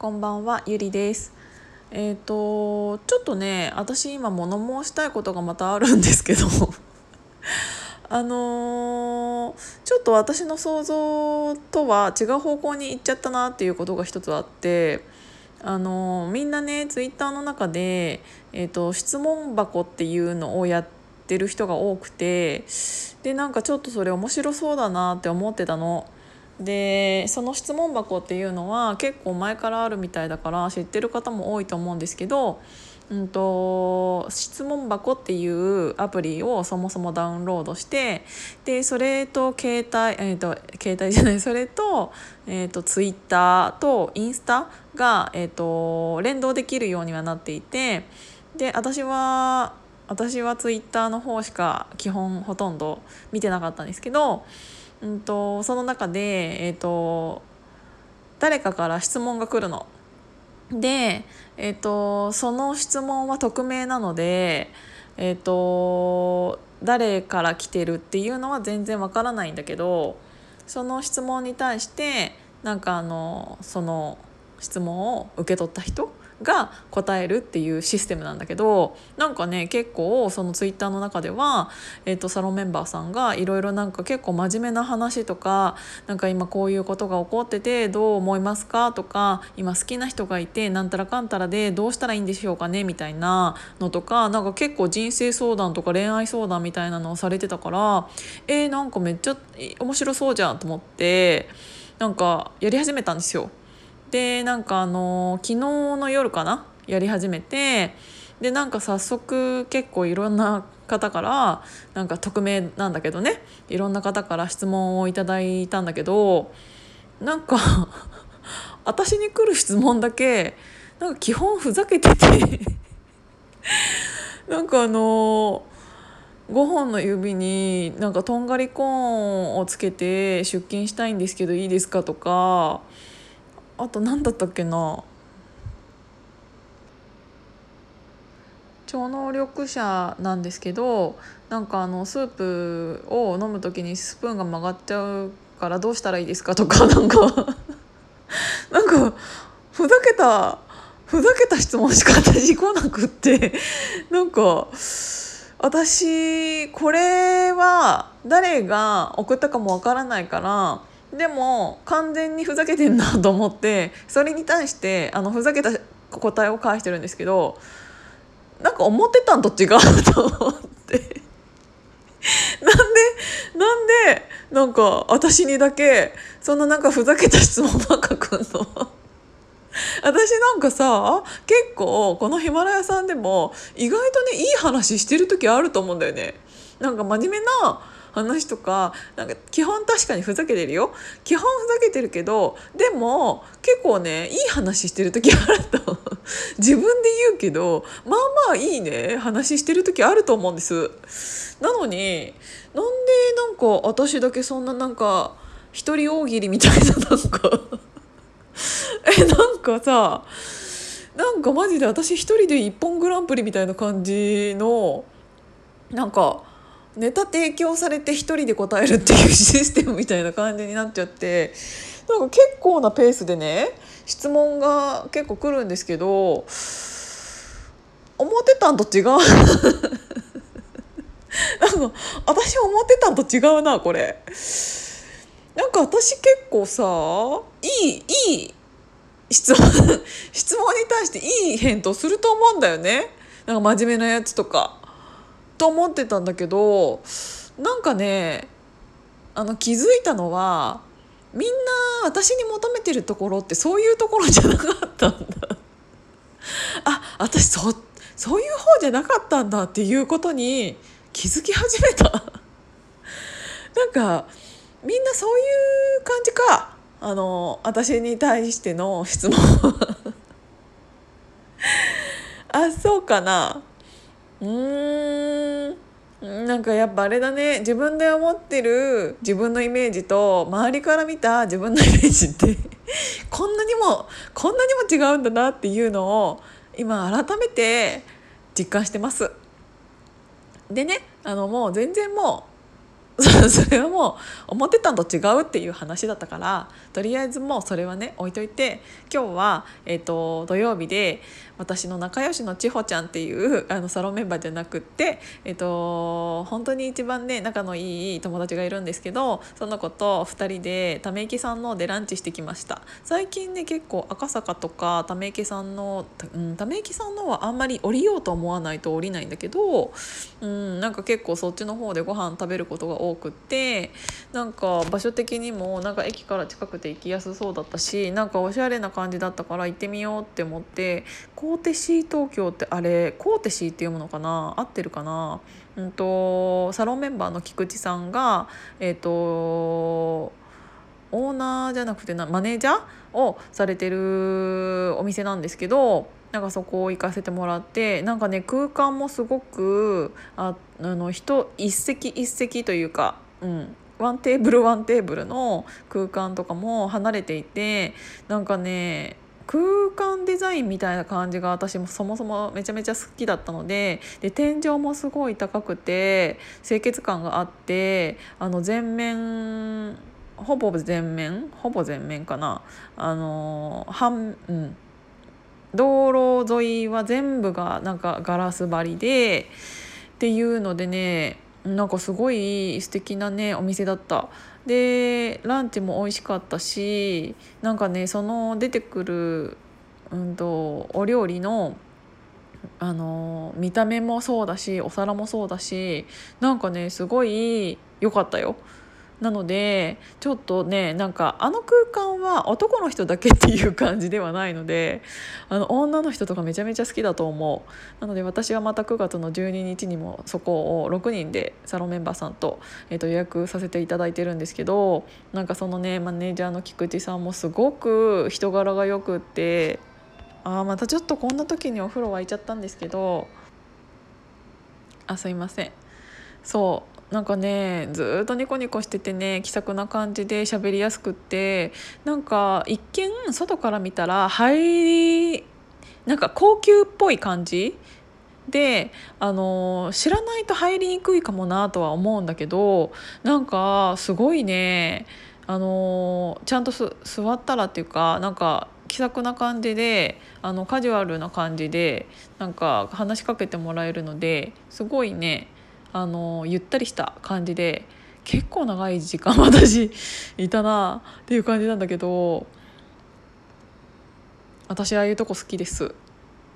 こんばんはゆりですえっ、ー、とちょっとね私今物申したいことがまたあるんですけど あのー、ちょっと私の想像とは違う方向に行っちゃったなっていうことが一つあってあのー、みんなねツイッターの中で、えーと質問箱っていうのをやってる人が多くてでなんかちょっとそれ面白そうだなって思ってたの。でその質問箱っていうのは結構前からあるみたいだから知ってる方も多いと思うんですけど、うんと、質問箱っていうアプリをそもそもダウンロードしてでそれと携帯、えーと、携帯じゃないそれと,、えーと、ツイッターとインスタが、えー、と連動できるようにはなっていてで私は私はツイッターの方しか基本ほとんど見てなかったんですけどうんと、その中で、えーと、誰かから質問が来るの。で、えーと、その質問は匿名なので、えーと、誰から来てるっていうのは全然わからないんだけどその質問に対してなんかあのその質問を受け取った人が答えるっていうシステムなんだけどなんかね結構そのツイッターの中では、えーと、サロンメンバーさんがいろいろなんか結構真面目な話とかなんか今こういうことが起こっててどう思いますかとか今好きな人がいてなんたらかんたらでどうしたらいいんでしょうかねみたいなのとかなんか結構人生相談とか恋愛相談みたいなのをされてたからえー、なんかめっちゃ面白そうじゃんと思ってなんかやり始めたんですよ。でなんかあの昨日の夜かな？やり始めてでなんか早速結構いろんな方からなんか匿名なんだけどね。いろんな方から質問をいただいたんだけどなんか私に来る質問だけなんか基本ふざけててなんかあの5本の指になんかとんがりコーンをつけて出勤したいんですけどいいですかとかあと何だったっけな。超能力者なんですけどなんかあのスープを飲む時にスプーンが曲がっちゃうからどうしたらいいですかとか なんかなんかふざけたふざけた質問しか私来なくって なんか私これは誰が送ったかもわからないからでも完全にふざけてんなと思ってそれに対してあのふざけた答えを返してるんですけどなんか思ってたんと違うと思ってなんでなんでなんか私にだけそんななんかふざけた質問ばっかくんの？私なんかさ結構このヒマラヤさんでも意外とねいい話してる時あると思うんだよね。なんか真面目な話とかなんか基本確かにふざけてるよ。基本ふざけてるけどでも結構ねいい話してる時あると 自分で言うけどまあまあいいね話してる時あると思うんです。なのになんでなんか私だけそんななんか一人大喜利みたいな なんか。えなんかさなんかマジで私一人で一本グランプリみたいな感じのなんかネタ提供されて一人で答えるっていうシステムみたいな感じになっちゃってなんか結構なペースでね質問が結構来るんですけど思ってたんと違うな んか私思ってたんと違うなこれ。なんか私結構さいいいい質問 質問に対していい返答すると思うんだよねなんか真面目なやつとか。と思ってたんだけどなんかねあの気づいたのはみんな私に求めてるところってそういうところじゃなかったんだ。あ私そそういう方じゃなかったんだっていうことに気づき始めた。なんかみんなそういう感じか。あの私に対しての質問あそうかな。うーん。なんかやっぱあれだね自分で思ってる自分のイメージと周りから見た自分のイメージって こんなにもこんなにも違うんだなっていうのを今改めて実感してます。でねあのもう全然もう それはもう思ってたのと違うっていう話だったからとりあえずもうそれはね置いといて今日は、えーと、土曜日で私の仲良しの千穂ちゃんっていう あのサロンメンバーじゃなくって、えーと、本当に一番ね仲のいい友達がいるんですけどその子と2人でため池さんのでランチしてきました。最近ね結構赤坂とかため池さんの、うん、ため池さんのはあんまり降りようと思わないと降りないんだけど、うん、なんか結構そっちの方でご飯食べることが多多くってなんか場所的にもなんか駅から近くて行きやすそうだったしなんかおしゃれな感じだったから行ってみようって思ってコーテシー東京ってあれコーテシーっていうものかな？合ってるかな、うんと、サロンメンバーの菊池さんがえっ、ー、とオーナーじゃなくてなマネージャーをされてるお店なんですけどなんかそこ行かせてもらってなんかね空間もすごくああの人一席一席というか、うん、ワンテーブルワンテーブルの空間とかも離れていてなんかね空間デザインみたいな感じが私もそもそもめちゃめちゃ好きだったのでで天井もすごい高くて清潔感があってあの全面ほぼ全面ほぼ全面かな。あの半うん道路沿いは全部がなんかガラス張りでっていうのでねなんかすごい素敵なねお店だったでランチも美味しかったしなんかねその出てくる、うんと、お料理のあの見た目もそうだしお皿もそうだしなんかねすごい良かったよ。なのでちょっとねなんかあの空間は男の人だけっていう感じではないのであの女の人とかめちゃめちゃ好きだと思う。なので私はまた9月の12日にもそこを6人でサロンメンバーさんと,、えー、と予約させていただいてるんですけどなんかそのねマネージャーの菊池さんもすごく人柄がよくってあまたちょっとこんな時にお風呂沸いちゃったんですけどあすいません。そう。なんかねずっとニコニコしててね気さくな感じで喋りやすくってなんか一見外から見たら入りなんか高級っぽい感じであの知らないと入りにくいかもなとは思うんだけどなんかすごいねあのちゃんと座ったらっていうかなんか気さくな感じであのカジュアルな感じでなんか話しかけてもらえるのですごいねあのゆったりした感じで結構長い時間私 いたなっていう感じなんだけど私ああいうとこ好きです。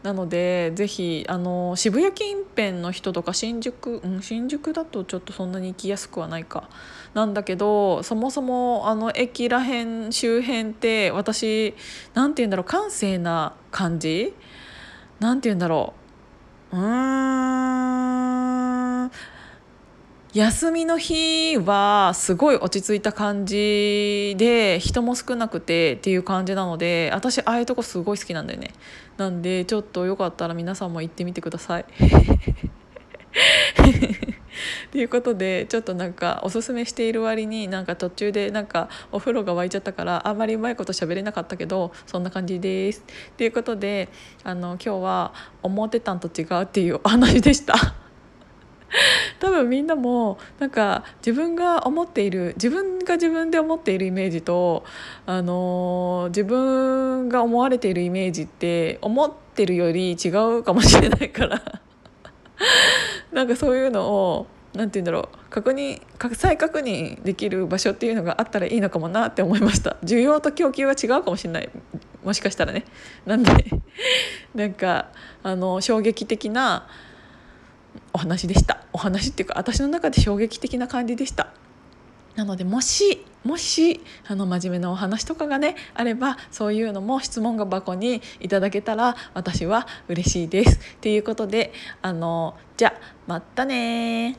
なのでぜひあの渋谷近辺の人とか新宿、うん、新宿だとちょっとそんなに行きやすくはないか。なんだけどそもそもあの駅らへん周辺って私何て言うんだろう閑静な感じ？なんて言うんだろう。うーん。休みの日はすごい落ち着いた感じで人も少なくてっていう感じなので私ああいうとこすごい好きなんだよねなんでちょっとよかったら皆さんも行ってみてくださいということでちょっとなんかおすすめしている割になんか途中でなんかお風呂が沸いちゃったからあんまりうまいこと喋れなかったけどそんな感じです。ということであの今日は思ってたんと違うっていうお話でした。多分みんなもなんか自分が思っている自分が自分で思っているイメージと、あのー、自分が思われているイメージって思ってるより違うかもしれないから。なんかそういうのを何て言うんだろう確認再確認できる場所っていうのがあったらいいのかもなって思いました。需要と供給は違うかもしれない。もしかしたらね。なんで なんかあの衝撃的なお話でした。お話っていうか私の中で衝撃的な感じでした。なのでもしもしあの真面目なお話とかがねあればそういうのも質問が箱にいただけたら私は嬉しいです。ということであのじゃあまたね